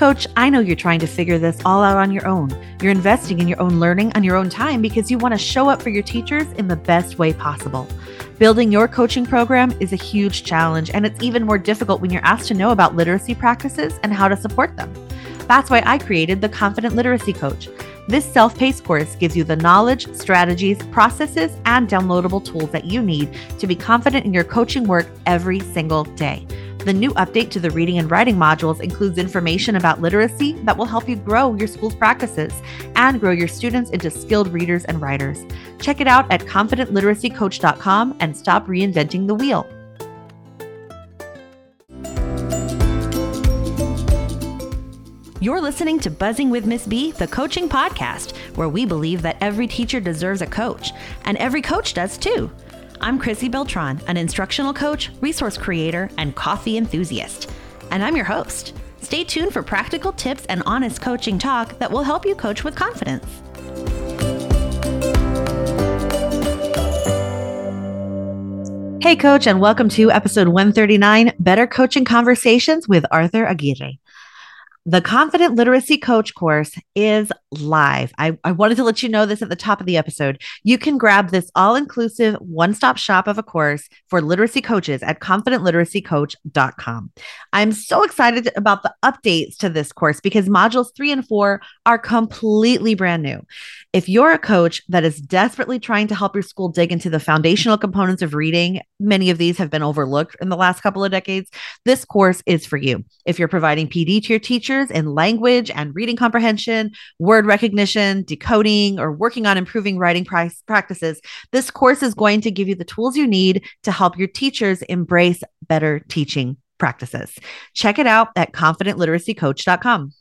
Coach, I know you're trying to figure this all out on your own. You're investing in your own learning on your own time because you want to show up for your teachers in the best way possible. Building your coaching program is a huge challenge, and it's even more difficult when you're asked to know about literacy practices and how to support them. That's why I created the Confident Literacy Coach. This self paced course gives you the knowledge, strategies, processes, and downloadable tools that you need to be confident in your coaching work every single day. The new update to the reading and writing modules includes information about literacy that will help you grow your school's practices and grow your students into skilled readers and writers. Check it out at confidentliteracycoach.com and stop reinventing the wheel. You're listening to Buzzing with Miss B, the coaching podcast, where we believe that every teacher deserves a coach, and every coach does too. I'm Chrissy Beltran, an instructional coach, resource creator, and coffee enthusiast. And I'm your host. Stay tuned for practical tips and honest coaching talk that will help you coach with confidence. Hey, coach, and welcome to episode 139 Better Coaching Conversations with Arthur Aguirre. The Confident Literacy Coach course is live. I, I wanted to let you know this at the top of the episode. You can grab this all inclusive one stop shop of a course for literacy coaches at confidentliteracycoach.com. I'm so excited about the updates to this course because modules three and four are completely brand new. If you're a coach that is desperately trying to help your school dig into the foundational components of reading, many of these have been overlooked in the last couple of decades. This course is for you. If you're providing PD to your in language and reading comprehension, word recognition, decoding, or working on improving writing practices, this course is going to give you the tools you need to help your teachers embrace better teaching practices. Check it out at confidentliteracycoach.com.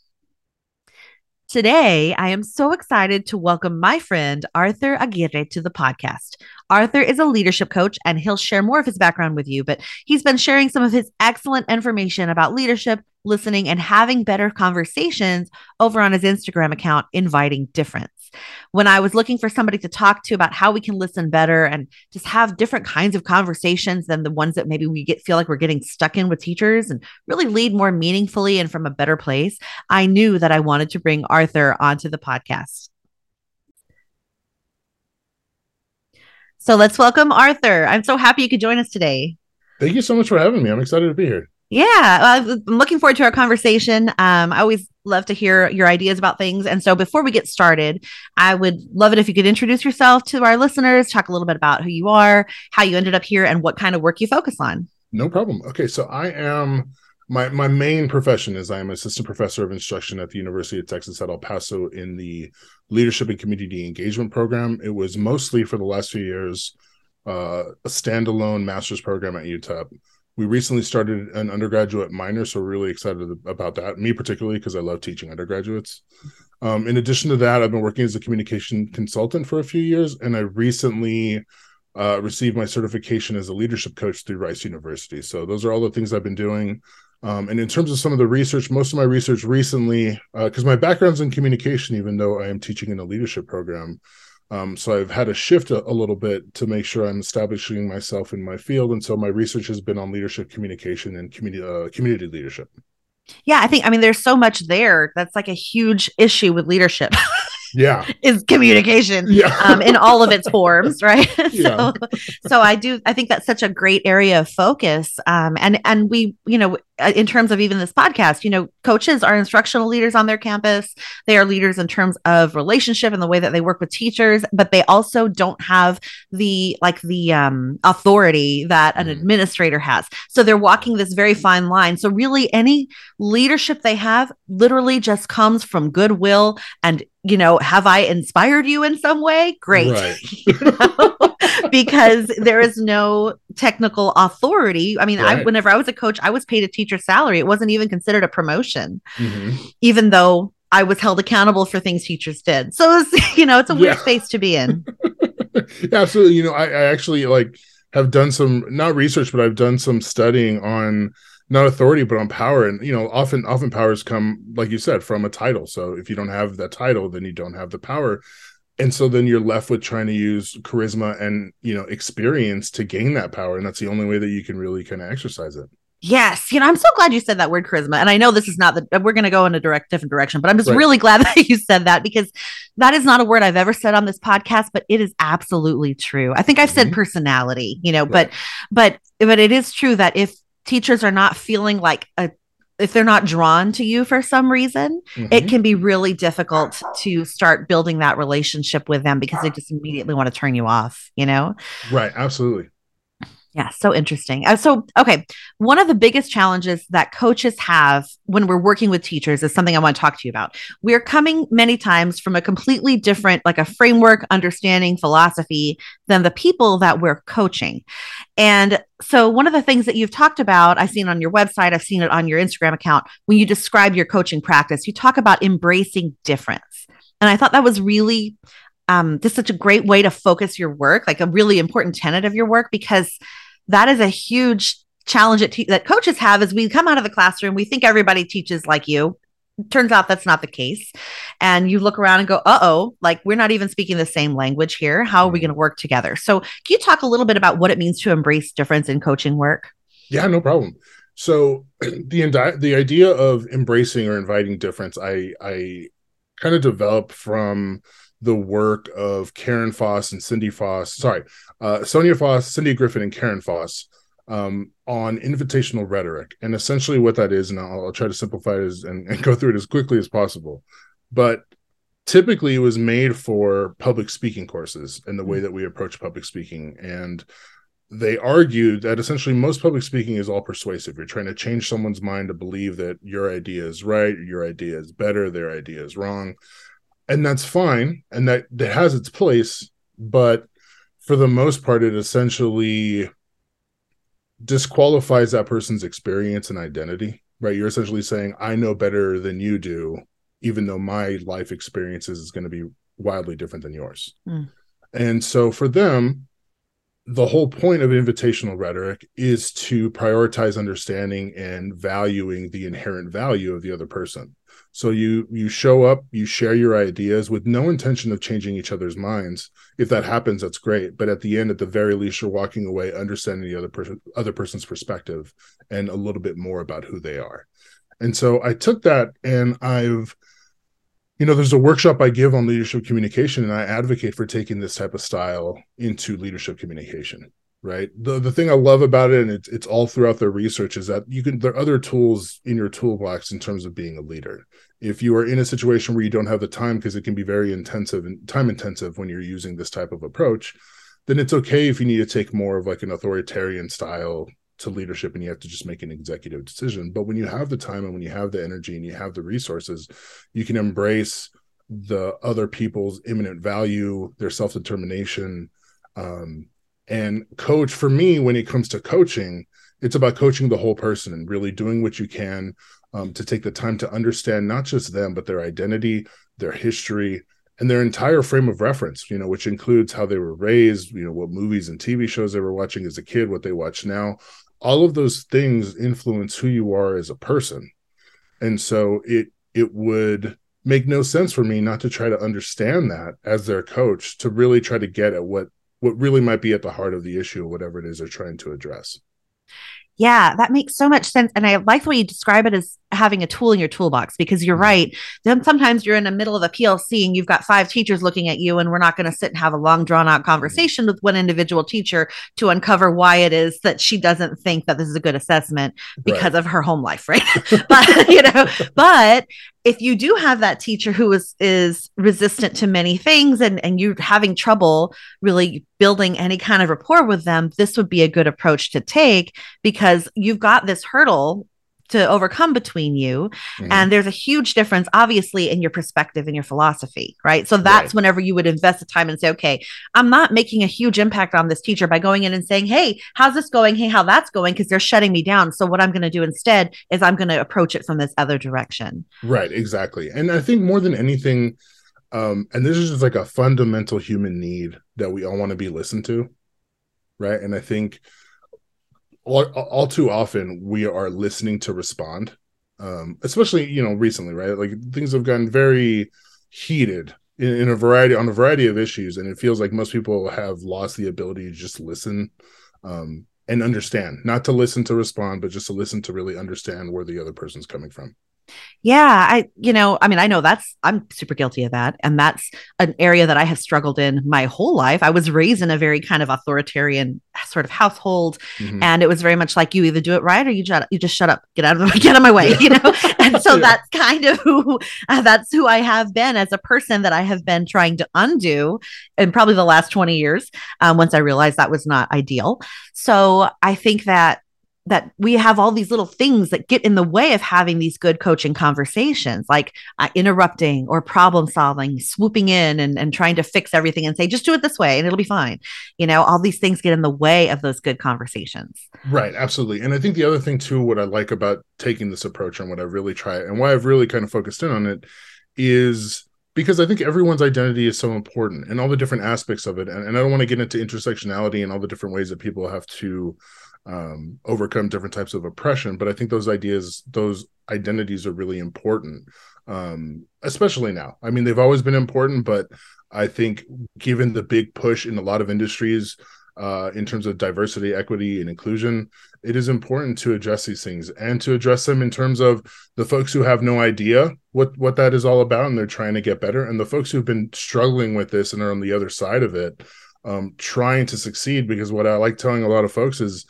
Today, I am so excited to welcome my friend Arthur Aguirre to the podcast. Arthur is a leadership coach and he'll share more of his background with you, but he's been sharing some of his excellent information about leadership, listening, and having better conversations over on his Instagram account, Inviting Difference. When I was looking for somebody to talk to about how we can listen better and just have different kinds of conversations than the ones that maybe we get feel like we're getting stuck in with teachers and really lead more meaningfully and from a better place, I knew that I wanted to bring Arthur onto the podcast. So let's welcome Arthur. I'm so happy you could join us today. Thank you so much for having me. I'm excited to be here. Yeah, I'm looking forward to our conversation. Um, I always love to hear your ideas about things. And so before we get started, I would love it if you could introduce yourself to our listeners, talk a little bit about who you are, how you ended up here, and what kind of work you focus on. No problem. Okay, so I am my my main profession is I am assistant professor of instruction at the University of Texas at El Paso in the leadership and community engagement program. It was mostly for the last few years uh, a standalone master's program at UTEP. We recently started an undergraduate minor, so we're really excited about that. Me particularly because I love teaching undergraduates. Um, in addition to that, I've been working as a communication consultant for a few years, and I recently uh, received my certification as a leadership coach through Rice University. So those are all the things I've been doing. Um, and in terms of some of the research, most of my research recently, because uh, my background's in communication, even though I am teaching in a leadership program. Um, so I've had to shift a, a, little bit to make sure I'm establishing myself in my field. And so my research has been on leadership communication and community uh, community leadership. Yeah, I think I mean there's so much there that's like a huge issue with leadership. yeah is communication yeah. um, in all of its forms right so yeah. so i do i think that's such a great area of focus um, and and we you know uh, in terms of even this podcast you know coaches are instructional leaders on their campus they are leaders in terms of relationship and the way that they work with teachers but they also don't have the like the um, authority that an mm. administrator has so they're walking this very fine line so really any leadership they have literally just comes from goodwill and you know, have I inspired you in some way? Great. Right. you know? because there is no technical authority. I mean, right. I whenever I was a coach, I was paid a teacher's salary. It wasn't even considered a promotion, mm-hmm. even though I was held accountable for things teachers did. So it's, you know, it's a weird yeah. space to be in. absolutely. You know, I, I actually like have done some not research, but I've done some studying on not authority but on power and you know often often powers come like you said from a title so if you don't have that title then you don't have the power and so then you're left with trying to use charisma and you know experience to gain that power and that's the only way that you can really kind of exercise it Yes. You know, I'm so glad you said that word charisma. And I know this is not the, we're going to go in a direct, different direction, but I'm just Right. really glad that you said that because that is not a word I've ever said on this podcast, but it is absolutely true. I think I've said Mhm. personality, you know, but, but, but it is true that if teachers are not feeling like a, if they're not drawn to you for some reason, it Mhm. can be really difficult to start building that relationship with them because they just immediately want to turn you off, you know? right, absolutely. Yeah, so interesting. Uh, so, okay, one of the biggest challenges that coaches have when we're working with teachers is something I want to talk to you about. We're coming many times from a completely different, like a framework, understanding, philosophy than the people that we're coaching. And so, one of the things that you've talked about, I've seen on your website, I've seen it on your Instagram account, when you describe your coaching practice, you talk about embracing difference. And I thought that was really um, is such a great way to focus your work, like a really important tenet of your work, because that is a huge challenge that, te- that coaches have as we come out of the classroom. We think everybody teaches like you. Turns out that's not the case. And you look around and go, uh oh, like we're not even speaking the same language here. How are we going to work together? So, can you talk a little bit about what it means to embrace difference in coaching work? Yeah, no problem. So the the idea of embracing or inviting difference, I I kind of developed from the work of Karen Foss and Cindy Foss. Sorry, uh, Sonja Foss, Cindy Griffin, and Karen Foss um, on invitational rhetoric. And essentially, what that is, and I'll, I'll try to simplify it as, and, and go through it as quickly as possible. But typically, it was made for public speaking courses and the way that we approach public speaking. And they argued that essentially most public speaking is all persuasive. You're trying to change someone's mind to believe that your idea is right, your idea is better, their idea is wrong. And that's fine. And that, that has its place. But for the most part, it essentially disqualifies that person's experience and identity, right? You're essentially saying, I know better than you do, even though my life experiences is going to be wildly different than yours. Mm. And so for them, the whole point of invitational rhetoric is to prioritize understanding and valuing the inherent value of the other person. So you you show up you share your ideas with no intention of changing each other's minds. If that happens that's great. But at the end at the very least you're walking away understanding the other person other person's perspective and a little bit more about who they are. And so i took that and i've you know there's a workshop i give on leadership communication and i advocate for taking this type of style into leadership communication right? The the thing i love about it and it's, it's all throughout their research is that you can there are other tools in your toolbox in terms of being a leader. If you are in a situation where you don't have the time because it can be very intensive and time intensive when you're using this type of approach then it's okay if you need to take more of like an authoritarian style to leadership and you have to just make an executive decision. But when you have the time and when you have the energy and you have the resources you can embrace the other people's imminent value their self-determination um, and coach for me when it comes to coaching it's about coaching the whole person and really doing what you can um, to take the time to understand not just them but their identity their history and their entire frame of reference you know which includes how they were raised you know what movies and tv shows they were watching as a kid what they watch now all of those things influence who you are as a person. And so it it would make no sense for me not to try to understand that as their coach to really try to get at what what really might be at the heart of the issue whatever it is they're trying to address Yeah, that makes so much sense. And I like the way you describe it as having a tool in your toolbox because you're Mhm. right. Then sometimes you're in the middle of a PLC and you've got five teachers looking at you, and we're not going to sit and have a long, drawn out conversation with one individual teacher to uncover why it is that she doesn't think that this is a good assessment because of her home life, right? but you know, but if you do have that teacher who is is resistant to many things and and you're having trouble really building any kind of rapport with them this would be a good approach to take because you've got this hurdle to overcome between you Mhm. and there's a huge difference obviously in your perspective and your philosophy right? So that's Right. whenever you would invest the time and say okay i'm not making a huge impact on this teacher by going in and saying hey how's this going? Hey how that's going because they're shutting me down. So what i'm going to do instead is i'm going to approach it from this other direction. Right exactly. And i think more than anything um and this is just like a fundamental human need that we all want to be listened to right? And i think all, all too often we are listening to respond um especially you know recently right like things have gotten very heated in, in a variety on a variety of issues and it feels like most people have lost the ability to just listen um and understand, not to listen to respond, but just to listen to really understand where the other person's coming from. Yeah, I, you know, I mean, I know that's, I'm super guilty of that. And that's an area that I have struggled in my whole life. I was raised in a very kind of authoritarian sort of household. Mm-hmm. And it was very much like you either do it right or you just, you just shut up, get out of the, get out of my way, you know? and so yeah. that's kind of who, uh, that's who I have been as a person that I have been trying to undo in probably the last 20 years. Um, once I realized that was not ideal. So I think that that we have all these little things that get in the way of having these good coaching conversations like uh, interrupting or problem solving swooping in and, and trying to fix everything and say just do it this way and it'll be fine you know all these things get in the way of those good conversations right absolutely and i think the other thing too what i like about taking this approach and what i really try and why i've really kind of focused in on it is because I think everyone's identity is so important and all the different aspects of it. And, and I don't want to get into intersectionality and all the different ways that people have to um, overcome different types of oppression. But I think those ideas, those identities are really important, um, especially now. I mean, they've always been important, but I think given the big push in a lot of industries uh, in terms of diversity, equity, and inclusion, it is important to address these things and to address them in terms of the folks who have no idea what what that is all about and they're trying to get better, and the folks who've been struggling with this and are on the other side of it, um, trying to succeed. Because what I like telling a lot of folks is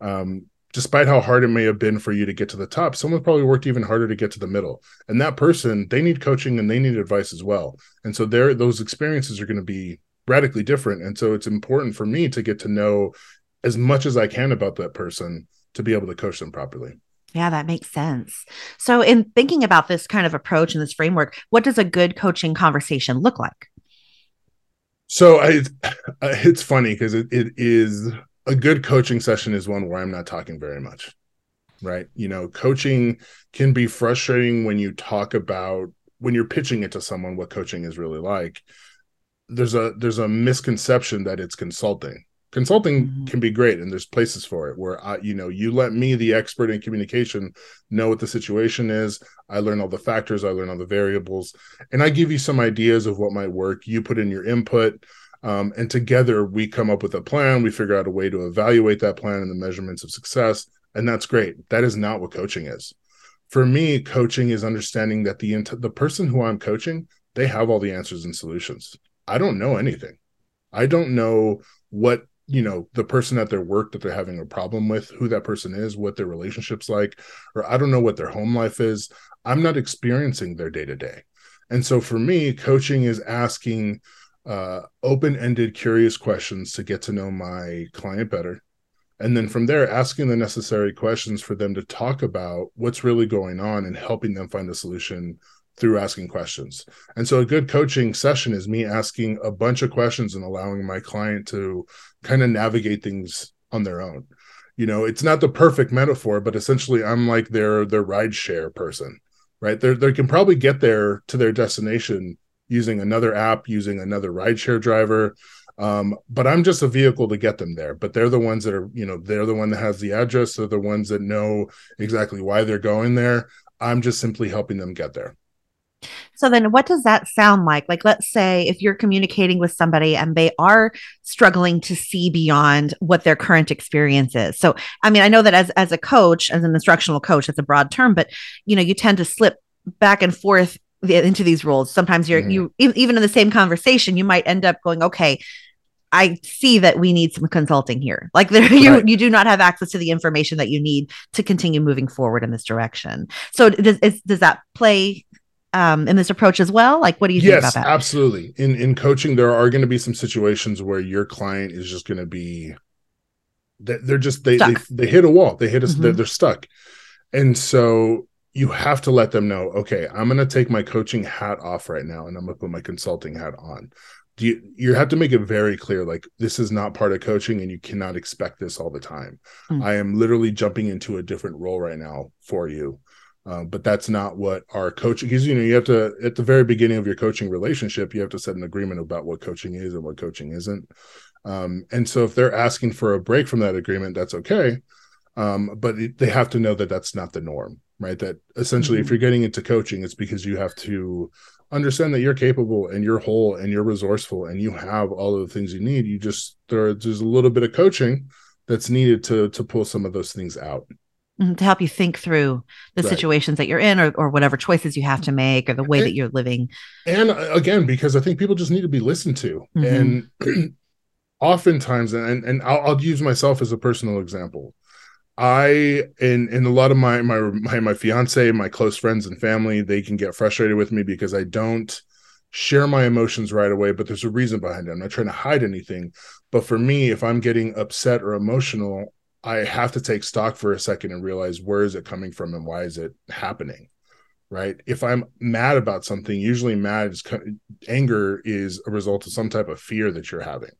um, despite how hard it may have been for you to get to the top, someone probably worked even harder to get to the middle. And that person, they need coaching and they need advice as well. And so there, those experiences are going to be radically different. And so it's important for me to get to know as much as I can about that person to be able to coach them properly. Yeah, that makes sense. So, in thinking about this kind of approach and this framework, what does a good coaching conversation look like? So, I, it's funny because it, it is a good coaching session is one where I'm not talking very much. Right. You know, coaching can be frustrating when you talk about when you're pitching it to someone what coaching is really like. There's a there's a misconception that it's consulting. Consulting mm-hmm. can be great and there's places for it where I, you know, you let me the expert in communication know what the situation is. I learn all the factors, I learn all the variables, and I give you some ideas of what might work. You put in your input um, and together we come up with a plan. We figure out a way to evaluate that plan and the measurements of success. And that's great. That is not what coaching is. For me, coaching is understanding that the the person who I'm coaching, they have all the answers and solutions. I don't know anything. I don't know what you know the person at their work that they're having a problem with who that person is what their relationships like or i don't know what their home life is i'm not experiencing their day to day and so for me coaching is asking uh, open-ended curious questions to get to know my client better. And then from there asking the necessary questions for them to talk about what's really going on and helping them find a solution through asking questions. And so a good coaching session is me asking a bunch of questions and allowing my client to kind of navigate things on their own. You know it's not the perfect metaphor but essentially i'm like their their ride share person right? They they can probably get there to their destination using another app, using another rideshare driver. Um, but I'm just a vehicle to get them there. But they're the ones that are, you know, they're the one that has the address. They're the ones that know exactly why they're going there. I'm just simply helping them get there. So then what does that sound like? Like let's say if you're communicating with somebody and they are struggling to see beyond what their current experience is. So I mean I know that as as a coach, as an instructional coach, it's a broad term, but you know, you tend to slip back and forth into these roles sometimes you're mm-hmm. you even in the same conversation you might end up going okay I see that we need some consulting here. Like there, you right. you do not have access to the information that you need to continue moving forward in this direction. So does is, does that play um, in this approach as well? Like, what do you yes, think about that? Absolutely. In in coaching, there are going to be some situations where your client is just going to be they're just they, they, they hit a wall. They hit a mm-hmm. they're, they're stuck, and so you have to let them know okay i'm going to take my coaching hat off right now and i'm going to put my consulting hat on. Do you you have to make it very clear like this is not part of coaching and you cannot expect this all the time. Mm. i am literally jumping into a different role right now for you. Uh, but that's not what our coaching because you know you have to at the very beginning of your coaching relationship you have to set an agreement about what coaching is and what coaching isn't. Um, and so if they're asking for a break from that agreement that's okay um, but it, they have to know that that's not the norm right? That essentially, mm-hmm. if you're getting into coaching, it's because you have to understand that you're capable and you're whole and you're resourceful and you have all of the things you need. You just there, there's a little bit of coaching that's needed to to pull some of those things out mm, to help you think through the Right. situations that you're in or, or whatever choices you have to make or the way that you're living and uh, again because i think people just need to be listened to Mhm. and oftentimes and and I'll, I'll use myself as a personal example i and and a lot of my my my my fiance my close friends and family they can get frustrated with me because i don't share my emotions right away but there's a reason behind it. I'm not trying to hide anything but for me if i'm getting upset or emotional i have to take stock for a second and realize where is it coming from and why is it happening right? If i'm mad about something usually mad is anger is a result of some type of fear that you're having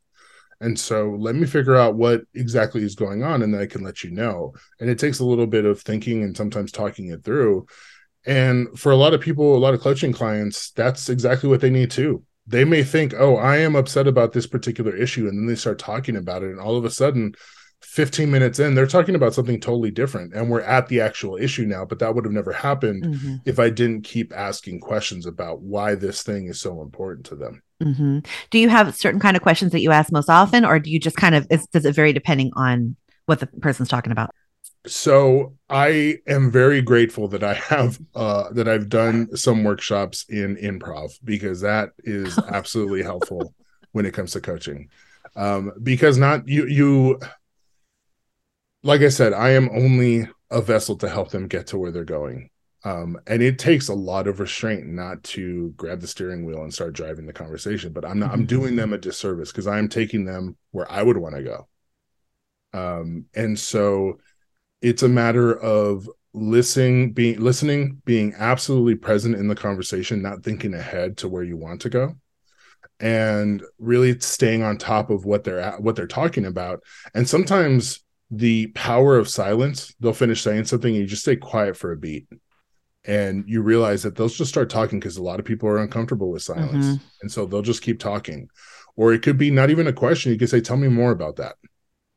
and so let me figure out what exactly is going on and then i can let you know. And it takes a little bit of thinking and sometimes talking it through. And for a lot of people a lot of coaching clients that's exactly what they need too. They may think oh i am upset about this particular issue and then they start talking about it and all of a sudden 15 minutes in they're talking about something totally different and we're at the actual issue now but that would have never happened Mhm. if i didn't keep asking questions about why this thing is so important to them Mhm. do you have certain kind of questions that you ask most often or do you just kind of is, does it vary depending on what the person's talking about so i am very grateful that i have uh that i've done some workshops in improv because that is absolutely helpful when it comes to coaching um because not you you like i said i am only a vessel to help them get to where they're going. Um and it takes a lot of restraint not to grab the steering wheel and start driving the conversation but i'm not i'm Mhm. doing them a disservice because i'm taking them where i would want to go. Um and so it's a matter of listening being listening being absolutely present in the conversation not thinking ahead to where you want to go and really staying on top of what they're at, what they're talking about. And sometimes the power of silence they'll finish saying something and you just stay quiet for a beat and you realize that they'll just start talking because a lot of people are uncomfortable with silence Mhm. and so they'll just keep talking or it could be not even a question you could say tell me more about that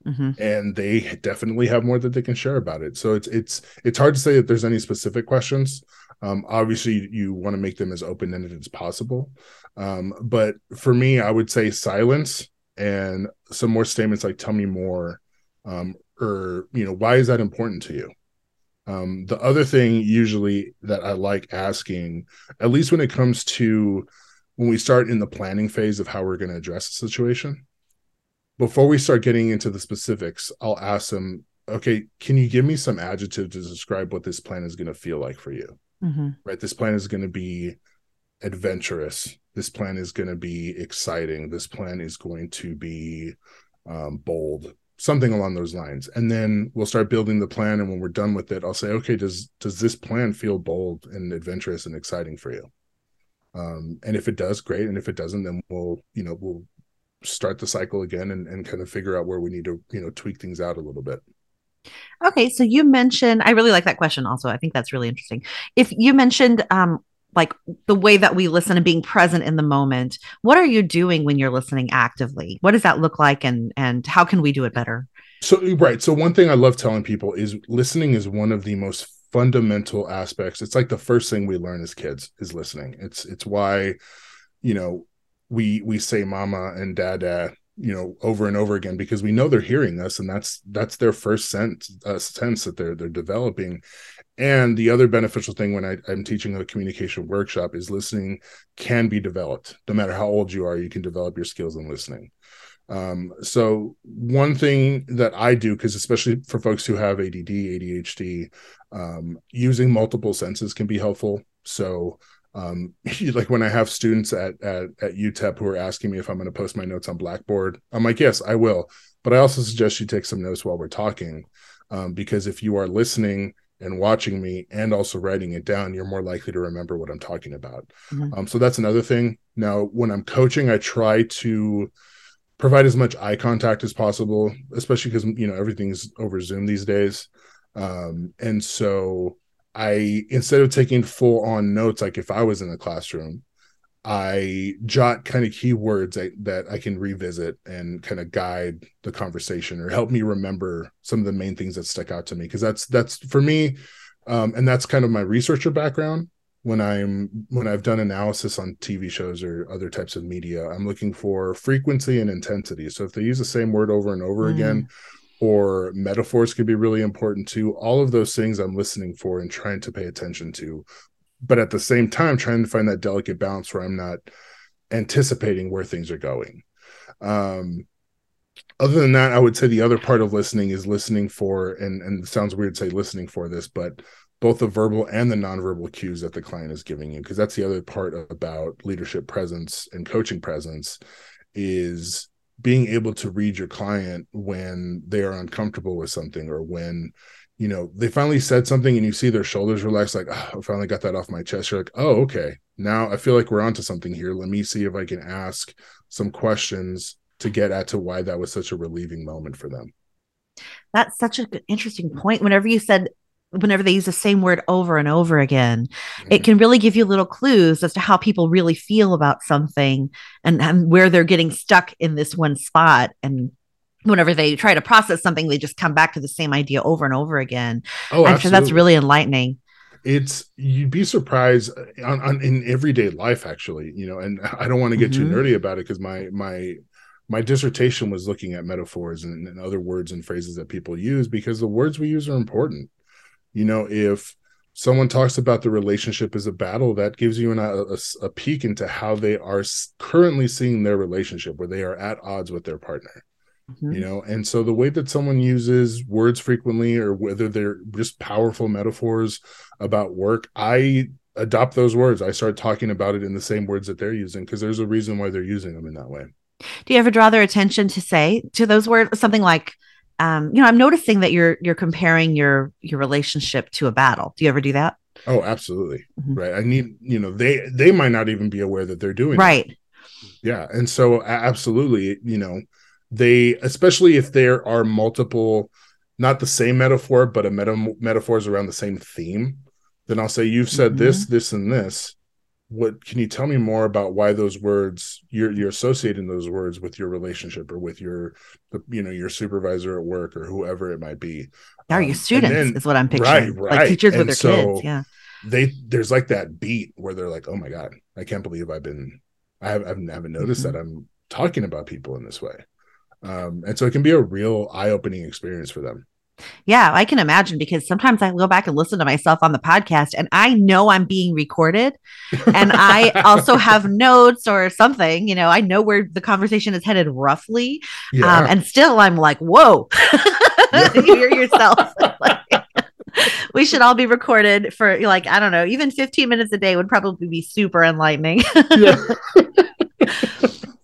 Mhm. and they definitely have more that they can share about it. So it's it's it's hard to say that there's any specific questions. Um, obviously, you want to make them as open ended as possible, um, but for me, I would say silence and some more statements like "Tell me more," um, or you know, why is that important to you? Um, the other thing usually that I like asking, at least when it comes to when we start in the planning phase of how we're going to address a situation, before we start getting into the specifics, I'll ask them, okay, can you give me some adjective to describe what this plan is going to feel like for you? Mhm. Right? This plan is going to be adventurous. This plan is going to be exciting. This plan is going to be um, bold, something along those lines. And then we'll start building the plan. And when we're done with it, I'll say, okay, does does this plan feel bold and adventurous and exciting for you? Um, and if it does, great. And if it doesn't, then we'll, you know, we'll start the cycle again and, and kind of figure out where we need to, you know, tweak things out a little bit. Okay, so you mentioned I really like that question also. I think that's really interesting. If you mentioned um like the way that we listen and being present in the moment, what are you doing when you're listening actively? What does that look like and and how can we do it better? So right. So one thing I love telling people is listening is one of the most fundamental aspects. It's like the first thing we learn as kids is listening. It's it's why, you know, we we say mama and dada, you know, over and over again because we know they're hearing us and that's that's their first sense uh, sense that they're they're developing. And the other beneficial thing when I, I'm teaching a communication workshop is listening can be developed. No matter how old you are, you can develop your skills in listening. Um, so one thing that I do, because especially for folks who have ADD, ADHD, um, using multiple senses can be helpful. So um, like when I have students at, at at UTEP who are asking me if I'm going to post my notes on Blackboard, I'm like, yes, I will. But I also suggest you take some notes while we're talking, um, because if you are listening and watching me and also writing it down, you're more likely to remember what I'm talking about. Mhm. Um, so that's another thing. Now, when I'm coaching, I try to provide as much eye contact as possible, especially because you know everything's over Zoom these days. Um, and so I instead of taking full on notes, like if I was in a classroom, I jot kind of keywords that, that I can revisit and kind of guide the conversation or help me remember some of the main things that stick out to me. Cause that's that's for me, um, and that's kind of my researcher background when i'm when i've done analysis on tv shows or other types of media i'm looking for frequency and intensity so if they use the same word over and over Mm. again or metaphors could be really important too. All of those things I'm listening for and trying to pay attention to, but at the same time, trying to find that delicate balance where I'm not anticipating where things are going. Um, other than that, I would say the other part of listening is listening for, and and sounds weird to say listening for this, but both the verbal and the nonverbal cues that the client is giving you, because that's the other part about leadership presence and coaching presence is being able to read your client when they are uncomfortable with something or when you know they finally said something and you see their shoulders relax like oh, i finally got that off my chest. You're like oh okay. Now i feel like we're onto something here. Let me see if i can ask some questions to get at to why that was such a relieving moment for them. That's such an interesting point. Whenever you said whenever they use the same word over and over again it can really give you little clues as to how people really feel about something and, and where they're getting stuck in this one spot. And whenever they try to process something they just come back to the same idea over and over again. Oh and so that's really enlightening. It's you'd be surprised uh, on, on, in everyday life actually you know and i don't want to get mm-hmm. too nerdy about it because my my my dissertation was looking at metaphors and, and, other words and phrases that people use because the words we use are important you know if someone talks about the relationship as a battle that gives you an, a, a peek into how they are currently seeing their relationship where they are at odds with their partner. Mm-hmm. you know and so the way that someone uses words frequently or whether they're just powerful metaphors about work i adopt those words. I start talking about it in the same words that they're using because there's a reason why they're using them in that way. Do you ever draw their attention to say to those words something like um, you know, I'm noticing that you're you're comparing your your relationship to a battle. Do you ever do that? Oh, absolutely. Mm-hmm. Right. I need, you know, they they might not even be aware that they're doing right. That. Yeah. And so absolutely, you know, they especially if there are multiple not the same metaphor, but a meta- metaphors around the same theme, then I'll say you've said mm-hmm. this, this, and this what can you tell me more about why those words you're you're associating those words with your relationship or with your you know your supervisor at work or whoever it might be? Are um, you students then, is what i'm picturing. Right, right. like teachers and with their so kids yeah. they there's like that beat where they're like oh my god i can't believe i've been i, have, I haven't noticed mm-hmm. that i'm talking about people in this way. Um, and so it can be a real eye-opening experience for them yeah, I can imagine because sometimes I go back and listen to myself on the podcast and I know I'm being recorded. and I also have notes or something, you know, I know where the conversation is headed roughly. Yeah. Um, and still I'm like, whoa, you hear yourself. we should all be recorded for like, I don't know, even 15 minutes a day would probably be super enlightening. yeah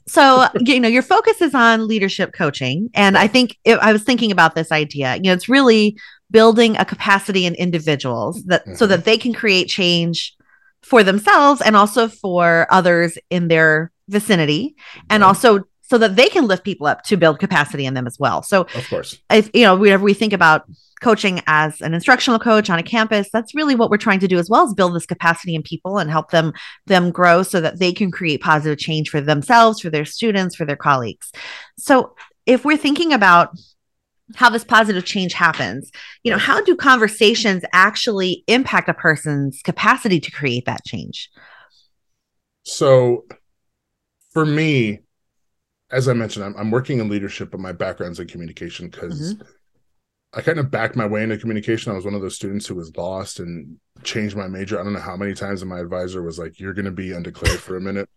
so you know your focus is on leadership coaching and i think it, i was thinking about this idea you know it's really building a capacity in individuals that mm-hmm. so that they can create change for themselves and also for others in their vicinity and also so that they can lift people up to build capacity in them as well. So of course. if you know whenever we think about coaching as an instructional coach on a campus that's really what we're trying to do as well as build this capacity in people and help them them grow so that they can create positive change for themselves for their students for their colleagues. So if we're thinking about how this positive change happens you know how do conversations actually impact a person's capacity to create that change? So for me as i mentioned i'm, I'm working in leadership but my background's in communication because mm-hmm I kind of backed my way into communication. I was one of those students who was lost and changed my major. I don't know how many times, and my advisor was like, "You're going to be undeclared for a minute."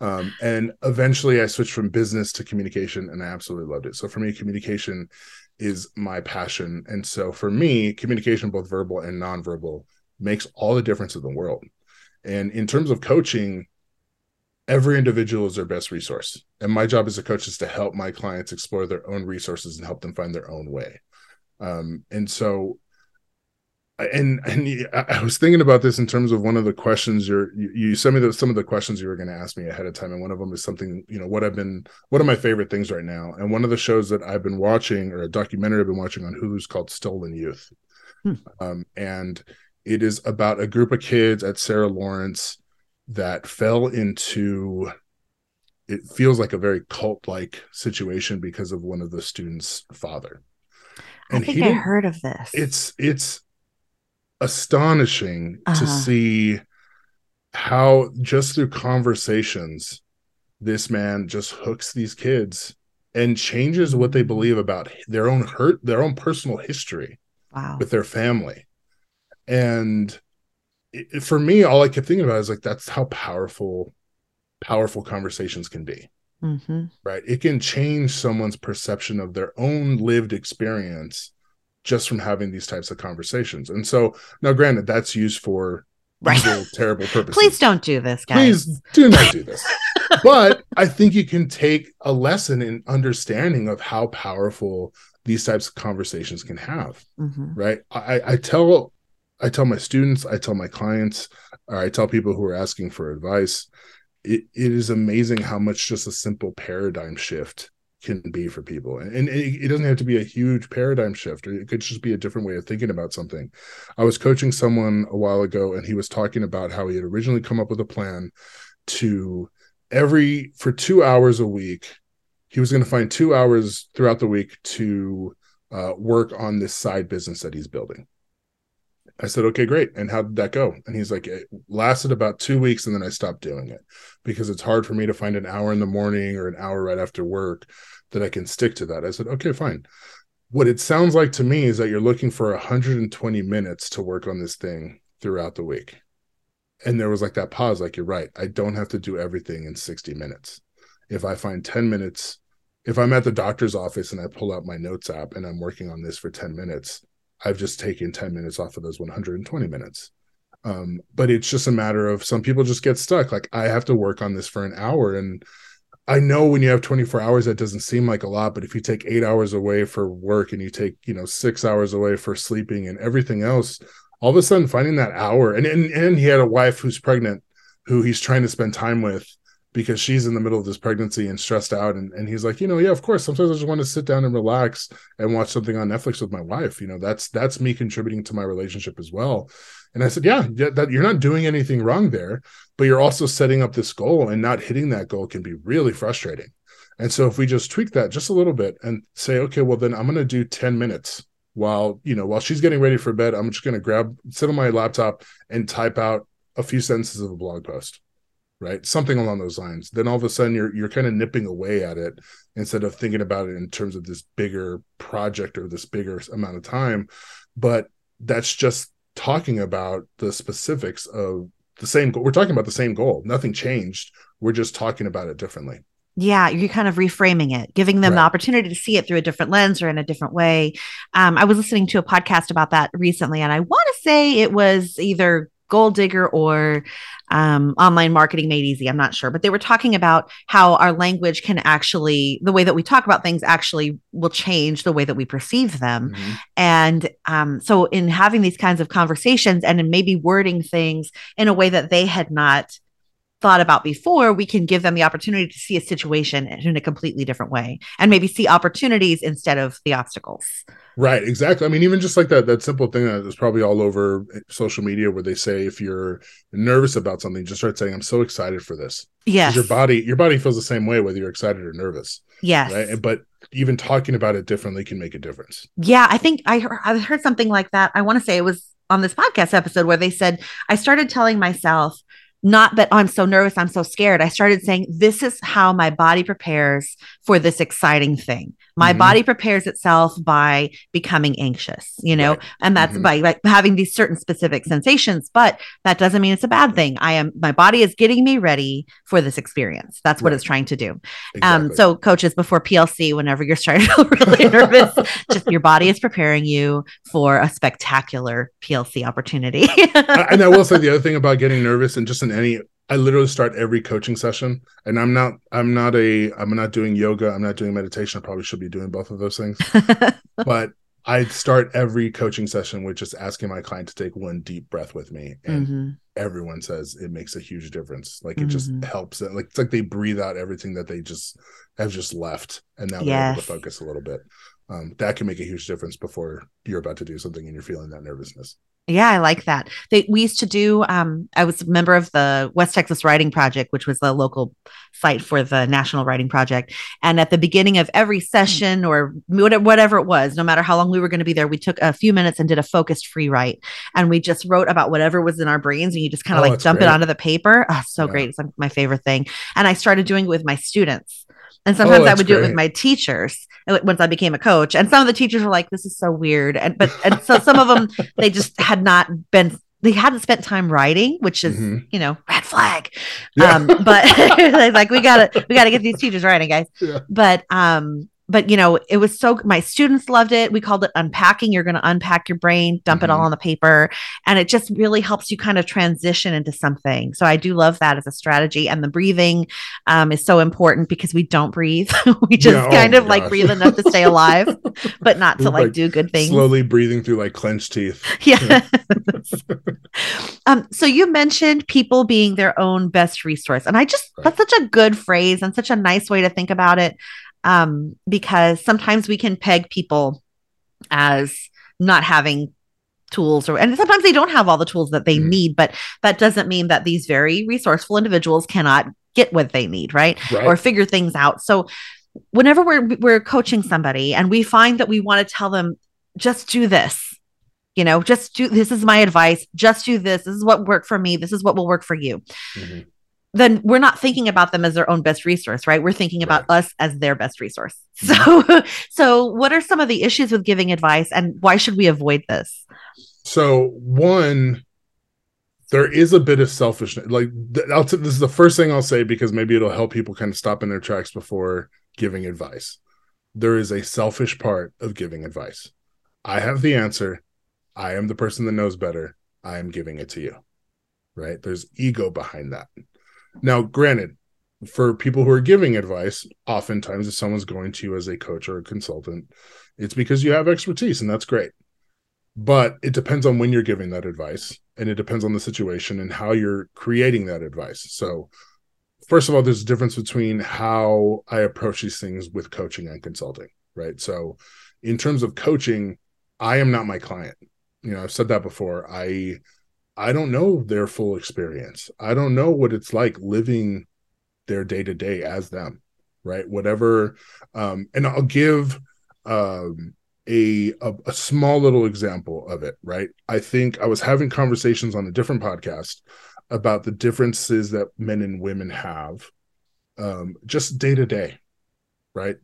Um, and eventually, I switched from business to communication, and I absolutely loved it. So for me, communication is my passion, and so for me, communication, both verbal and nonverbal, makes all the difference in the world. And in terms of coaching, every individual is their best resource, and my job as a coach is to help my clients explore their own resources and help them find their own way. Um, and so, and and I was thinking about this in terms of one of the questions you're you, you sent me the, some of the questions you were going to ask me ahead of time, and one of them is something you know what I've been one of my favorite things right now, and one of the shows that I've been watching or a documentary I've been watching on Hulu is called Stolen Youth, hmm. um, and it is about a group of kids at Sarah Lawrence that fell into it feels like a very cult like situation because of one of the students' father and I think I heard of this. It's it's astonishing uh-huh. to see how just through conversations this man just hooks these kids and changes what they believe about their own hurt, their own personal history wow. with their family. And it, for me, all I kept thinking about is like, that's how powerful, powerful conversations can be. Mm-hmm. Right. It can change someone's perception of their own lived experience just from having these types of conversations. And so now, granted, that's used for right. evil, terrible purposes. Please don't do this, guys. Please do not do this. but I think you can take a lesson in understanding of how powerful these types of conversations can have. Mm-hmm. Right. I, I tell I tell my students, I tell my clients, or I tell people who are asking for advice, it, it is amazing how much just a simple paradigm shift can be for people. And, and it, it, doesn't have to be a huge paradigm shift. or It could just be a different way of thinking about something. I was coaching someone a while ago and he was talking about how he had originally come up with a plan to every for 2 hours a week he was going to find 2 hours throughout the week to uh, work on this side business that he's building. I said, okay, great. And how did that go? And he's like, it lasted about two weeks and then I stopped doing it because it's hard for me to find an hour in the morning or an hour right after work that I can stick to that. I said, okay, fine. What it sounds like to me is that you're looking for 120 minutes to work on this thing throughout the week. And there was like that pause, like, you're right. I don't have to do everything in 60 minutes. If I find 10 minutes, if I'm at the doctor's office and I pull out my notes app and I'm working on this for 10 minutes, I've just taken 10 minutes off of those 120 minutes. Um, but it's just a matter of some people just get stuck. Like I have to work on this for an hour and I know when you have 24 hours, that doesn't seem like a lot, but if you take eight hours away for work and you take, you know, six hours away for sleeping and everything else, all of a sudden finding that hour and, and, and he had a wife who's pregnant who he's trying to spend time with because she's in the middle of this pregnancy and stressed out. And, and he's like, you know, yeah, of course, sometimes I just want to sit down and relax and watch something on Netflix with my wife. You know, that's, that's me contributing to my relationship as well. And I said, yeah, that you're not doing anything wrong there, but you're also setting up this goal and not hitting that goal can be really frustrating. And so if we just tweak that just a little bit and say, okay, well then I'm going to do 10 minutes while, you know, while she's getting ready for bed, I'm just going to grab, sit on my laptop and type out a few sentences of a blog post, right? Something along those lines. Then all of a sudden you're, you're kind of nipping away at it instead of thinking about it in terms of this bigger project or this bigger amount of time. But that's just talking about the specifics of the same goal. We're talking about the same goal. Nothing changed. We're just talking about it differently. Yeah, you're kind of reframing it, giving them right. the opportunity to see it through a different lens or in a different way. Um, I was listening to a podcast about that recently, and I want to say it was either Goal Digger or um, online marketing made easy. I'm not sure, but they were talking about how our language can actually, the way that we talk about things actually will change the way that we perceive them. Mm-hmm. And um, so, in having these kinds of conversations and in maybe wording things in a way that they had not thought about before, we can give them the opportunity to see a situation in a completely different way and maybe see opportunities instead of the obstacles. Right, exactly. I mean, even just like that that simple thing that is probably all over eh, social media where they say if you're nervous about something, just start saying, I'm so excited for this. Yes. Your body, your body feels the same way whether you're excited or nervous. Yes. Right. But even talking about it differently can make a difference. Yeah. I think I heard, I heard something like that. I want to say it was on this podcast episode where they said, I started telling myself, not that I'm so nervous, I'm so scared. I started saying, This is how my body prepares for this exciting thing. My mm-hmm. body prepares itself by becoming anxious, you know, right. and that's mm-hmm. by like having these certain specific sensations, but that doesn't mean it's a bad thing. I am, my body is getting me ready for this experience. That's what right. it's trying to do. Um, exactly. Um, so coaches before PLC, whenever you're starting to feel really nervous, just your body is preparing you for a spectacular PLC opportunity. and I will say the other thing about getting nervous and just in any I literally start every coaching session and I'm not I'm not a I'm not doing yoga, I'm not doing meditation. I probably should be doing both of those things. but I start every coaching session with just asking my client to take one deep breath with me. And mm-hmm. everyone says it makes a huge difference. Like it mm-hmm. just helps it. Like it's like they breathe out everything that they just have just left. And now yes. they're able to focus a little bit. Um, that can make a huge difference before you're about to do something and you're feeling that nervousness. Yeah, I like that. They we used to do. Um, I was a member of the West Texas Writing Project, which was the local site for the National Writing Project. And at the beginning of every session, or whatever it was, no matter how long we were going to be there, we took a few minutes and did a focused free write, and we just wrote about whatever was in our brains, and you just kind of oh, like dump great. it onto the paper. Oh, so yeah. great! It's like my favorite thing. And I started doing it with my students And sometimes Oh, I would do it with my teachers uh, once I became a coach. And some of the teachers were like, this is so weird. And but and so some of them they just had not been they hadn't spent time writing, which is, Mhm. you know, red flag. Yeah. Um, but like we gotta we gotta get these teachers writing, guys. Yeah. But um, but you know, it was so my students loved it. We called it unpacking. You're gonna unpack your brain, dump it all Mhm. on the paper, and it just really helps you kind of transition into something. So I do love that as a strategy. And the breathing um, is so important because we don't breathe. we just Yeah, oh kind of like breathe enough to stay alive, but not to like, like, do good things. Slowly breathing through like clenched teeth. Yeah. um, so you mentioned people being their own best resource. And I just Right. that's such a good phrase and such a nice way to think about it. Um, because sometimes we can peg people as not having tools or and sometimes they don't have all the tools that they Mhm. need, but that doesn't mean that these very resourceful individuals cannot get what they need, right? Right. Or figure things out. So whenever we're we're coaching somebody and we find that we want to tell them just do this you know just do this is my advice just do this this is what worked for me this is what will work for you Mhm. Then we're not thinking about them as their own best resource right we're thinking about us as their best resource so Mm-hmm. so what are some of the issues with giving advice and why should we avoid this So one, there is a bit of selfishness. Like I'll t- this is the first thing I'll say because maybe it'll help people kind of stop in their tracks before giving advice. There is a selfish part of giving advice. I have the answer. I am the person that knows better. I am giving it to you. Right? There's ego behind that. Now, granted, for people who are giving advice, oftentimes if someone's going to you as a coach or a consultant, it's because you have expertise and that's great. But it depends on when you're giving that advice and it depends on the situation and how you're creating that advice. So first of all there's a difference between how i approach these things with coaching and consulting right? So in terms of coaching i am not my client. You know i've said that before. I i don't know their full experience. I don't know what it's like living their day to day as them right? Whatever um and i'll give um a, a a small little example of it right? I think i was having conversations on a different podcast about the differences that men and women have um just day to day right?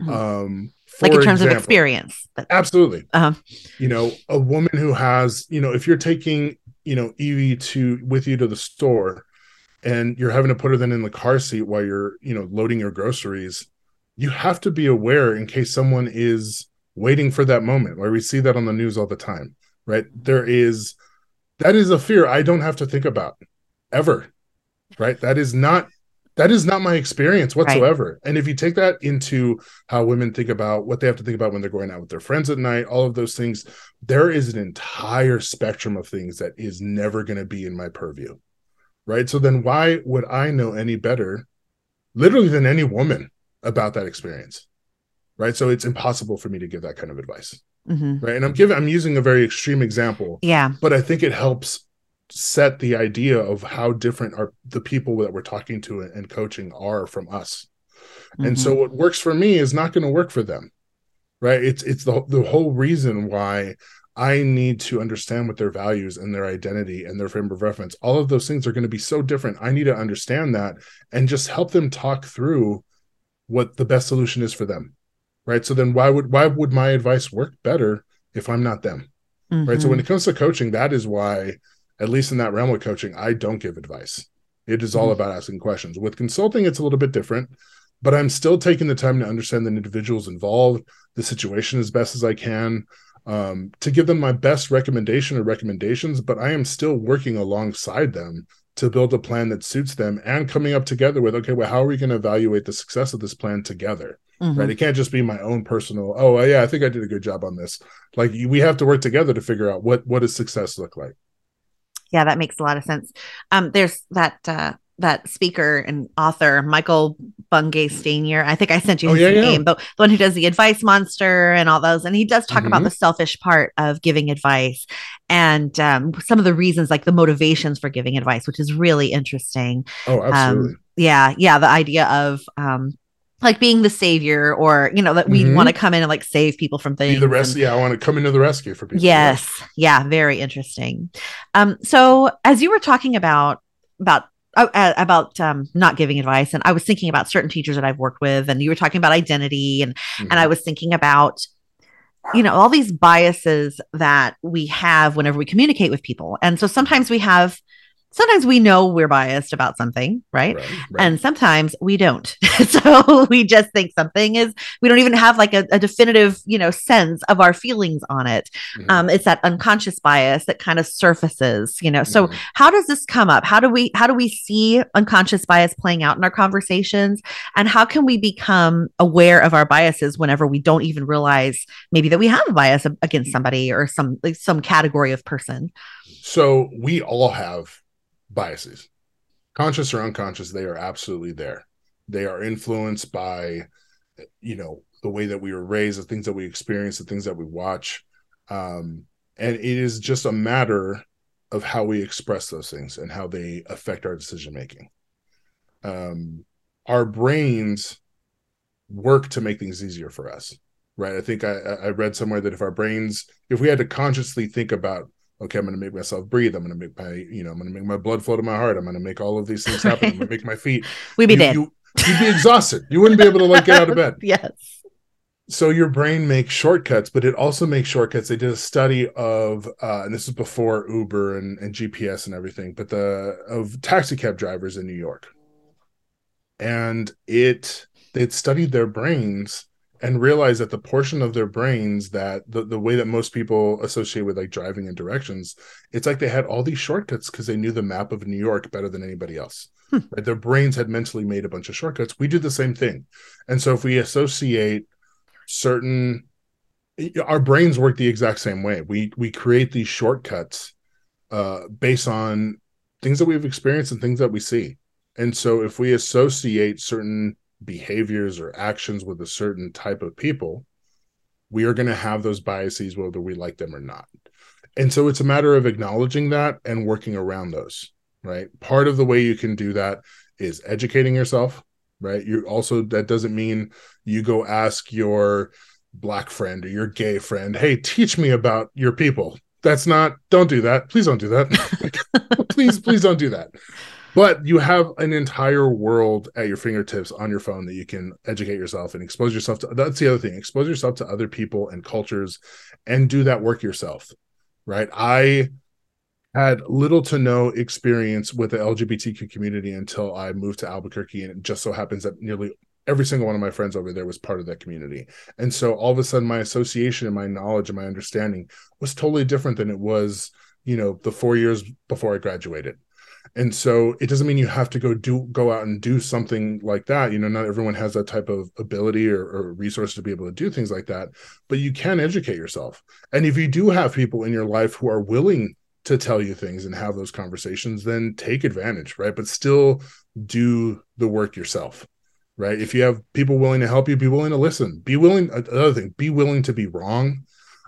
Mhm. um like in terms of experience but absolutely. Uh-huh. you know a woman who has you know if you're taking you know evie to with you to the store and you're having to put her then in the car seat while you're you know loading your groceries you have to be aware in case someone is waiting for that moment. Where we see that on the news all the time right? There is that is a fear i don't have to think about ever right? That is not that is not my experience whatsoever. And if you take that into how women think about what they have to think about when they're going out with their friends at night all of those things there is an entire spectrum of things that is never going to be in my purview right? So then why would i know any better literally than any woman about that experience right? So it's impossible for me to give that kind of advice Mhm. right? And i'm giving i'm using a very extreme example yeah. but i think it helps set the idea of how different are the people that we're talking to and coaching are from us. And Mhm. so what works for me is not going to work for them right? It's it's the the whole reason why i need to understand what their values and their identity and their frame of reference all of those things are going to be so different. I need to understand that and just help them talk through what the best solution is for them right? So then why would why would my advice work better if i'm not them right? So when it comes to coaching that is why at least in that realm of coaching i don't give advice. It is all Mhm. about asking questions. With consulting it's a little bit different but i'm still taking the time to understand the individuals involved the situation as best as i can um, to give them my best recommendation or recommendations but i am still working alongside them to build a plan that suits them and coming up together with okay well how are we going to evaluate the success of this plan together? Mhm. right? It can't just be my own personal oh yeah i think i did a good job on this. Like we have to work together to figure out what what does success look like Yeah, that makes a lot of sense. Um, there's that uh, that speaker and author Michael Bungay Stanier. I think I sent you Oh, his yeah, yeah. name, the, the one who does the advice monster and all those. And he does talk about Mhm. the selfish part of giving advice and um, some of the reasons, like the motivations for giving advice, which is really interesting. oh absolutely Um, yeah, yeah, the idea of um, like being the savior, or you know, that we Mhm. want to come in and like save people from things. be the and- yeah i want to come into the rescue for people Yes. Yeah. Very interesting. Um, so as you were talking about about uh, uh, about um, not giving advice, and I was thinking about certain teachers that I've worked with, and you were talking about identity, and mm-hmm. and I was thinking about you know all these biases that we have whenever we communicate with people, and so sometimes we have sometimes we know we're biased about something, right? right, right. And sometimes we don't. so we just think something is, we don't even have like a, a definitive, you know, sense of our feelings on it. Mm-hmm. Um, it's that unconscious bias that kind of surfaces, you know. So mm-hmm. how does this come up? How do we, how do we see unconscious bias playing out in our conversations? And how can we become aware of our biases whenever we don't even realize maybe that we have a bias against somebody or some, like some category of person? So we all have biases. Conscious or unconscious they are absolutely there. They are influenced by you know the way that we were raised the things that we experience the things that we watch. Um, and it is just a matter of how we express those things and how they affect our decision making. Um, our brains work to make things easier for us right? I think I, I read somewhere that if our brains if we had to consciously think about okay, I'm going to make myself breathe. I'm going to make my, you know, I'm going to make my blood flow to my heart. I'm going to make all of these things happen. I'm going to make my feet. We'd be you, dead. You, would be exhausted. You wouldn't be able to like get out of bed. yes. So your brain makes shortcuts, but it also makes shortcuts. They did a study of, uh, and this is before Uber and, and GPS and everything, but the of taxi cab drivers in New York, and it they'd studied their brains and realize that the portion of their brains that the, the way that most people associate with like driving and directions it's like they had all these shortcuts because they knew the map of new york better than anybody else hmm. right? their brains had mentally made a bunch of shortcuts we do the same thing and so if we associate certain our brains work the exact same way we we create these shortcuts uh based on things that we've experienced and things that we see and so if we associate certain behaviors or actions with a certain type of people, we are going to have those biases whether we like them or not. And so it's a matter of acknowledging that and working around those, right? Part of the way you can do that is educating yourself, right? You also, that doesn't mean you go ask your black friend or your gay friend, hey, teach me about your people. That's not, don't do that. Please don't do that. please, please don't do that but you have an entire world at your fingertips on your phone that you can educate yourself and expose yourself to that's the other thing expose yourself to other people and cultures and do that work yourself right? I had little to no experience with the lgbtq community until i moved to albuquerque and it just so happens that nearly every single one of my friends over there was part of that community. And so all of a sudden my association and my knowledge and my understanding was totally different than it was you know the four years before i graduated and so it doesn't mean you have to go do go out and do something like that you know not everyone has that type of ability or, or resource to be able to do things like that but you can educate yourself. And if you do have people in your life who are willing to tell you things and have those conversations then take advantage right? But still do the work yourself right? If you have people willing to help you be willing to listen. Be willing another thing be willing to be wrong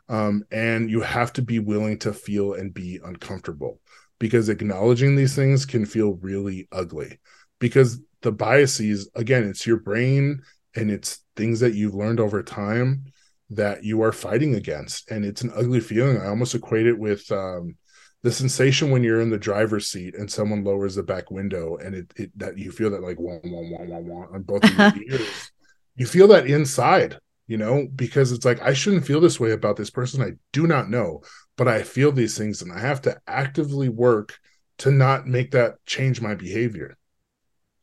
um, and you have to be willing to feel and be uncomfortable because acknowledging these things can feel really ugly. Because the biases again it's your brain and it's things that you've learned over time that you are fighting against. And it's an ugly feeling. I almost equate it with um, the sensation when you're in the driver's seat and someone lowers the back window and it, it that you feel that like wah, wah, wah, wah, wah, on both of your ears. You feel that inside you know because it's like i shouldn't feel this way about this person i do not know but I feel these things and I have to actively work to not make that change my behavior.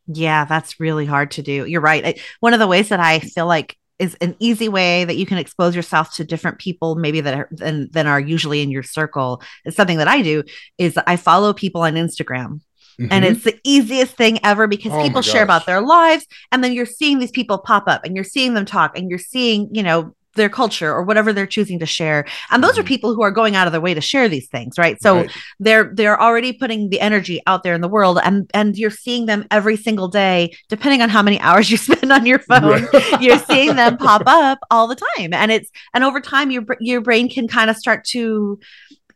Yeah, that's really hard to do. You're right. one of the ways that I feel like is an easy way that you can expose yourself to different people maybe that are than, than are usually in your circle is something that I do is I follow people on Instagram. Mm-hmm. And it's the easiest thing ever because oh people share about their lives and then you're seeing these people pop up and you're seeing them talk and you're seeing, you know, their culture or whatever they're choosing to share and those mm-hmm. are people who are going out of their way to share these things right so right. they're they're already putting the energy out there in the world and and you're seeing them every single day depending on how many hours you spend on your phone you're seeing them pop up all the time and it's and over time your your brain can kind of start to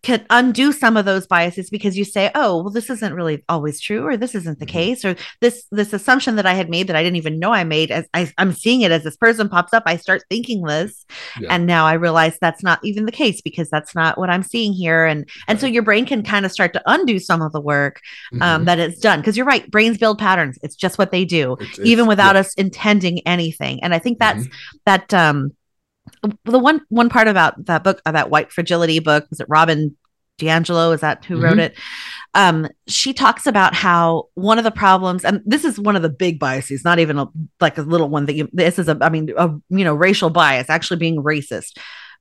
can undo some of those biases because you say oh well this isn't really always true or this isn't the mm-hmm. case or this this assumption that i had made that i didn't even know i made as I, am seeing it as this person pops up i start thinking this yeah. and now i realize that's not even the case because that's not what i'm seeing here and right. and so your brain can kind of start to undo some of the work um, mm-hmm. that it's done because you're right brains build patterns it's just what they do it's, it's, even without yeah. us intending anything and i think that's mm-hmm. that um the one one part about that book, uh, that White Fragility book, was it Robin DiAngelo? Is that who mm-hmm. wrote it? Um, she talks about how one of the problems, and this is one of the big biases, not even a, like a little one that you. This is a, I mean, a you know, racial bias, actually being racist.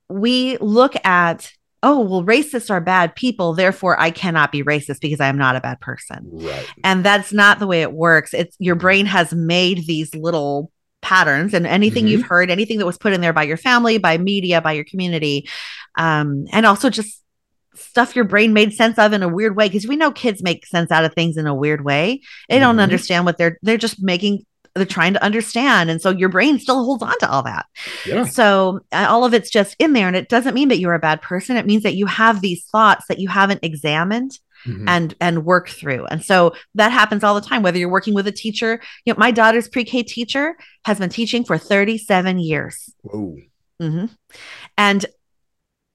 We look at oh well racists are bad people therefore i cannot be racist because i am not a bad person right and that's not the way it works it's your brain has made these little patterns and anything mm-hmm. you've heard, anything that was put in there by your family, by media, by your community, um, and also just stuff your brain made sense of in a weird way because we know kids make sense out of things in a weird way. They mm-hmm. don't understand what they're they're just making they're trying to understand and so your brain still holds on to all that yeah. so uh, all of it's just in there and it doesn't mean that you're a bad person it means that you have these thoughts that you haven't examined mm-hmm. and and work through. And so that happens all the time whether you're working with a teacher, you know, my daughter's pre-K teacher has been teaching for 37 years. Whoa. Mm-hmm. And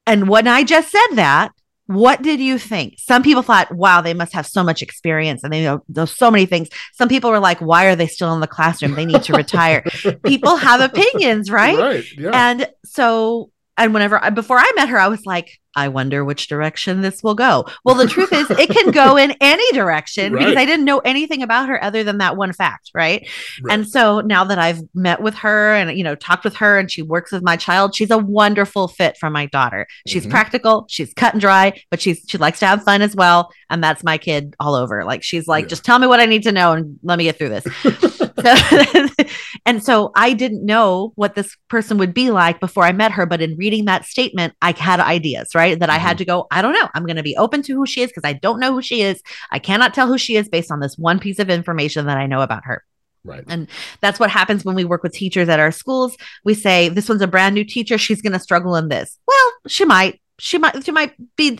and when I just said that, what did you think? Some people thought, wow, they must have so much experience and they know, know so many things. Some people were like, why are they still in the classroom? They need to retire. people have opinions, right? Right. Yeah. And so, and whenever I, before I met her, I was like, I wonder which direction this will go. Well, the truth is, it can go in any direction right. because I didn't know anything about her other than that one fact, right? right? And so now that I've met with her and you know talked with her, and she works with my child, she's a wonderful fit for my daughter. She's mm-hmm. practical, she's cut and dry, but she's she likes to have fun as well, and that's my kid all over. Like she's like, yeah. just tell me what I need to know and let me get through this. so, and so I didn't know what this person would be like before I met her, but in reading that statement, I had ideas, right? That I had mm-hmm. to go, I don't know. I'm going to be open to who she is because I don't know who she is. I cannot tell who she is based on this one piece of information that I know about her. Right. And that's what happens when we work with teachers at our schools. We say, this one's a brand new teacher. She's going to struggle in this. Well, she might. She might, she might be,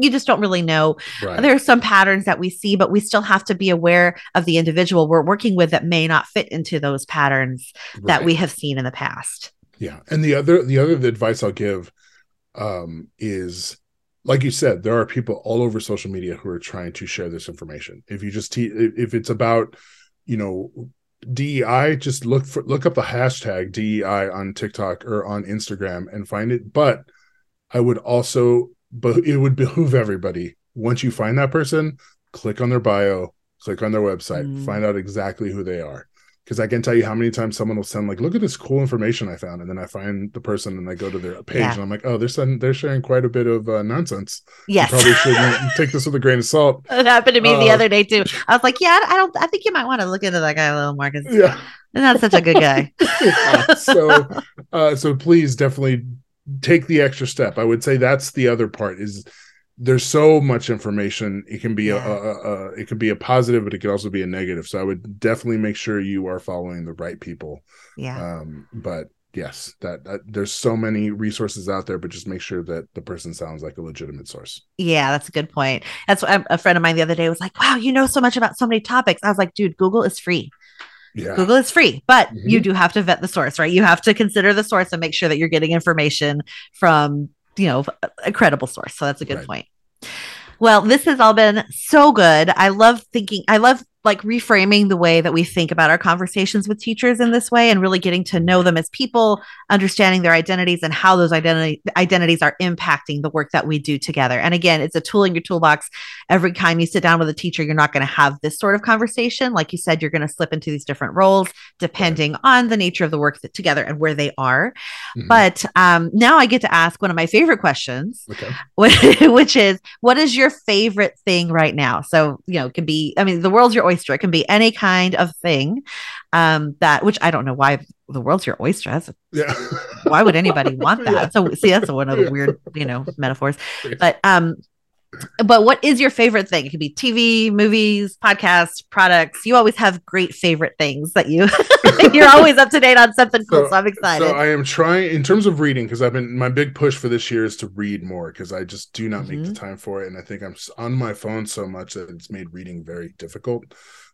you just don't really know. Right. There are some patterns that we see, but we still have to be aware of the individual we're working with that may not fit into those patterns right. that we have seen in the past. Yeah. And the other, the other advice I'll give um, is like you said, there are people all over social media who are trying to share this information. If you just te- if it's about, you know, DEI, just look for look up the hashtag DEI on TikTok or on Instagram and find it. But I would also, but it would behoove everybody once you find that person, click on their bio, click on their website, mm. find out exactly who they are because I can tell you how many times someone will send like, "Look at this cool information I found," and then I find the person and I go to their page yeah. and I'm like, "Oh, they're sending, they're sharing quite a bit of uh, nonsense." Yes, you probably shouldn't take this with a grain of salt. It happened to me uh, the other day too. I was like, "Yeah, I don't. I think you might want to look into that guy a little more because yeah, not such a good guy." yeah, so, uh, so please definitely take the extra step. I would say that's the other part is there's so much information. It can be yeah. a, a, a, it can be a positive but it can also be a negative. So i would definitely make sure you are following the right people. Yeah. Um but yes that, that, there's so many resources out there but just make sure that the person sounds like a legitimate source. Yeah that's a good point. That's what a friend of mine the other day was like wow you know so much about so many topics. I was like dude google is free yeah. Google is free, but mm-hmm. you do have to vet the source, right? You have to consider the source and make sure that you're getting information from you know a credible source so that's a good right. point well this has all been so good i love thinking i love like reframing the way that we think about our conversations with teachers in this way and really getting to know them as people, understanding their identities and how those identity identities are impacting the work that we do together. And again, it's a tool in your toolbox. Every time you sit down with a teacher, you're not going to have this sort of conversation. Like you said, you're going to slip into these different roles depending on the nature of the work that, together and where they are. Mm-hmm. But um, now I get to ask one of my favorite questions, okay. which is what is your favorite thing right now? So, you know, it can be, I mean, the world's your oyster. It can be any kind of thing um, that, which I don't know why the world's your oyster. That's a, yeah. why would anybody want that? Yeah. So see, that's one of the weird, you know, metaphors. But um, but what is your favorite thing? It could be TV, movies, podcasts, products. You always have great favorite things that you you're always up to date on something cool. So, so I'm excited. So I am trying in terms of reading because I've been my big push for this year is to read more because I just do not mm-hmm. make the mm-hmm. time for it, and I think I'm on my phone so much that it's made reading very difficult.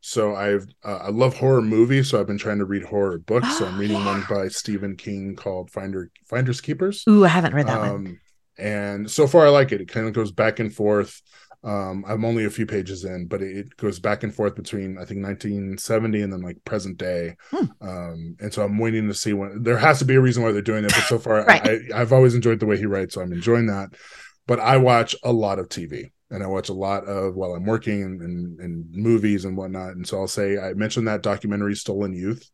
So I've uh, I love horror movies, so I've been trying to read horror books. so I'm reading yeah. one by Stephen King called Finder Finders Keepers. Ooh, I haven't read that um, one and so far I like it. It kind of goes back and forth. Um, I'm only a few pages in, but it goes back and forth between I think 1970 and then like present day. Hmm. Um, and so I'm waiting to see when there has to be a reason why they're doing it. But so far, right. I, I've always enjoyed the way he writes, so I'm enjoying that. But I watch a lot of TV and I watch a lot of while I'm working and, and, and movies and whatnot. And so I'll say I mentioned that documentary Stolen Youth.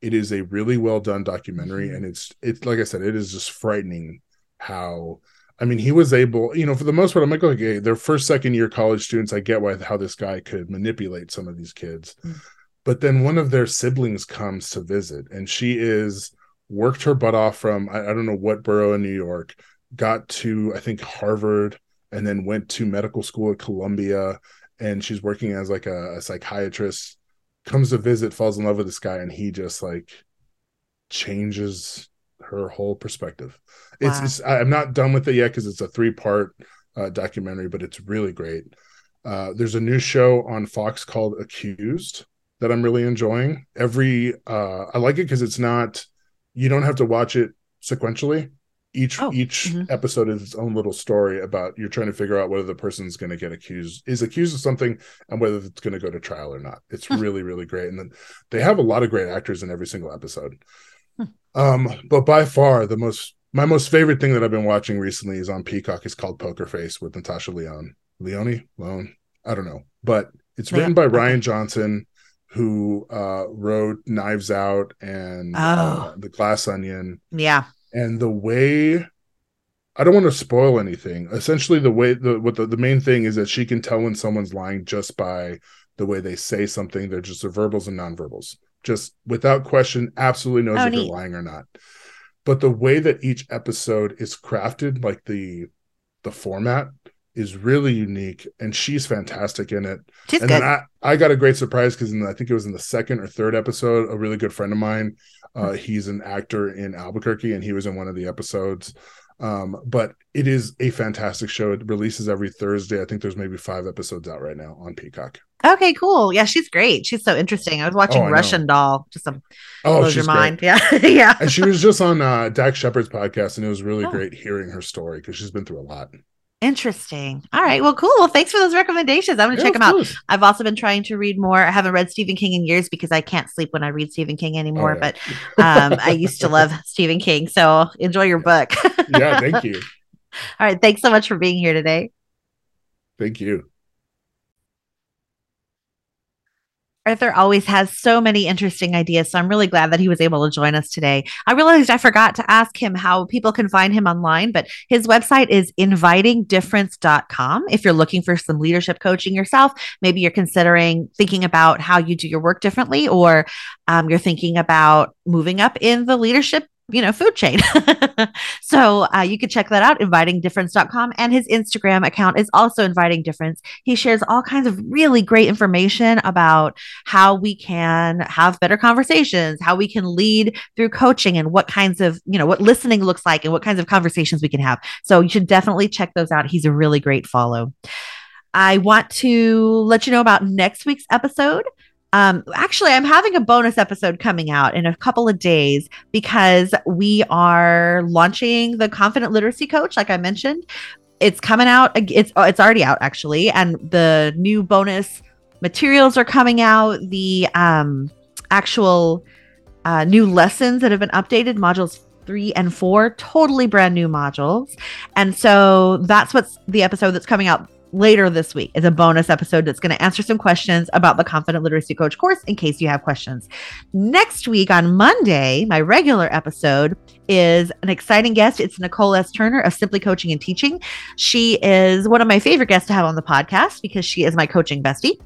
It is a really well done documentary, mm-hmm. and it's it's like I said, it is just frightening how I mean, he was able, you know, for the most part, I'm like, okay, they're first, second year college students. I get why how this guy could manipulate some of these kids. Mm. But then one of their siblings comes to visit, and she is worked her butt off from I, I don't know what borough in New York, got to I think Harvard, and then went to medical school at Columbia, and she's working as like a, a psychiatrist. Comes to visit, falls in love with this guy, and he just like changes her whole perspective. Wow. It's, it's, I'm not done with it yet because it's a three part uh, documentary, but it's really great. Uh, there's a new show on Fox called Accused that I'm really enjoying. Every uh, I like it because it's not you don't have to watch it sequentially. Each oh, each mm-hmm. episode is its own little story about you're trying to figure out whether the person's going to get accused is accused of something and whether it's going to go to trial or not. It's really really great, and then they have a lot of great actors in every single episode. Um, but by far the most my most favorite thing that I've been watching recently is on Peacock. It's called Poker Face with Natasha Lyonne. Leone? Leone? I don't know. But it's written by Rian Johnson, who uh, wrote Knives Out and uh, oh. uh, The Glass Onion. Yeah. And the way I don't want to spoil anything. Essentially, the way the what the, the main thing is that she can tell when someone's lying just by the way they say something. They're just the verbals and nonverbals just without question absolutely knows oh, if neat. they're lying or not but the way that each episode is crafted like the the format is really unique and she's fantastic in it she's and good. then I, I got a great surprise because i think it was in the second or third episode a really good friend of mine uh, he's an actor in albuquerque and he was in one of the episodes um, but it is a fantastic show it releases every thursday i think there's maybe five episodes out right now on peacock Okay, cool. Yeah, she's great. She's so interesting. I was watching oh, Russian Doll, just to oh, blows your mind. Great. Yeah, yeah. And she was just on uh, Dax Shepard's podcast, and it was really oh. great hearing her story because she's been through a lot. Interesting. All right. Well, cool. Well, thanks for those recommendations. I'm going to yeah, check them out. I've also been trying to read more. I haven't read Stephen King in years because I can't sleep when I read Stephen King anymore. Oh, yeah. But um, I used to love Stephen King. So enjoy your book. yeah. Thank you. All right. Thanks so much for being here today. Thank you. Arthur always has so many interesting ideas. So I'm really glad that he was able to join us today. I realized I forgot to ask him how people can find him online, but his website is invitingdifference.com. If you're looking for some leadership coaching yourself, maybe you're considering thinking about how you do your work differently, or um, you're thinking about moving up in the leadership you know, food chain. so uh, you can check that out, invitingdifference.com. And his Instagram account is also inviting difference. He shares all kinds of really great information about how we can have better conversations, how we can lead through coaching and what kinds of, you know, what listening looks like and what kinds of conversations we can have. So you should definitely check those out. He's a really great follow. I want to let you know about next week's episode. Um, actually, I'm having a bonus episode coming out in a couple of days because we are launching the Confident Literacy Coach, like I mentioned. It's coming out. It's oh, it's already out actually, and the new bonus materials are coming out. The um, actual uh, new lessons that have been updated, modules three and four, totally brand new modules, and so that's what's the episode that's coming out later this week is a bonus episode that's going to answer some questions about the Confident Literacy Coach course in case you have questions. Next week on Monday, my regular episode is an exciting guest. It's Nicole S. Turner of Simply Coaching and Teaching. She is one of my favorite guests to have on the podcast because she is my coaching bestie.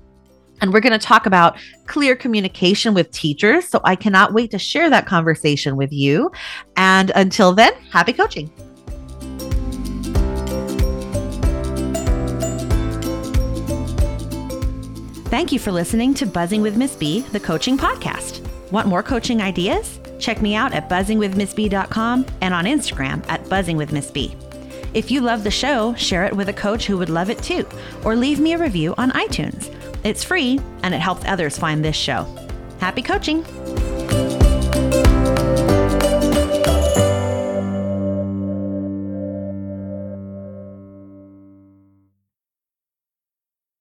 And we're going to talk about clear communication with teachers. So I cannot wait to share that conversation with you. And until then, happy coaching. Thank you for listening to Buzzing with Miss B, the coaching podcast. Want more coaching ideas? Check me out at buzzingwithmsb.com and on Instagram at buzzingwithmsb. If you love the show, share it with a coach who would love it too, or leave me a review on iTunes. It's free and it helps others find this show. Happy coaching!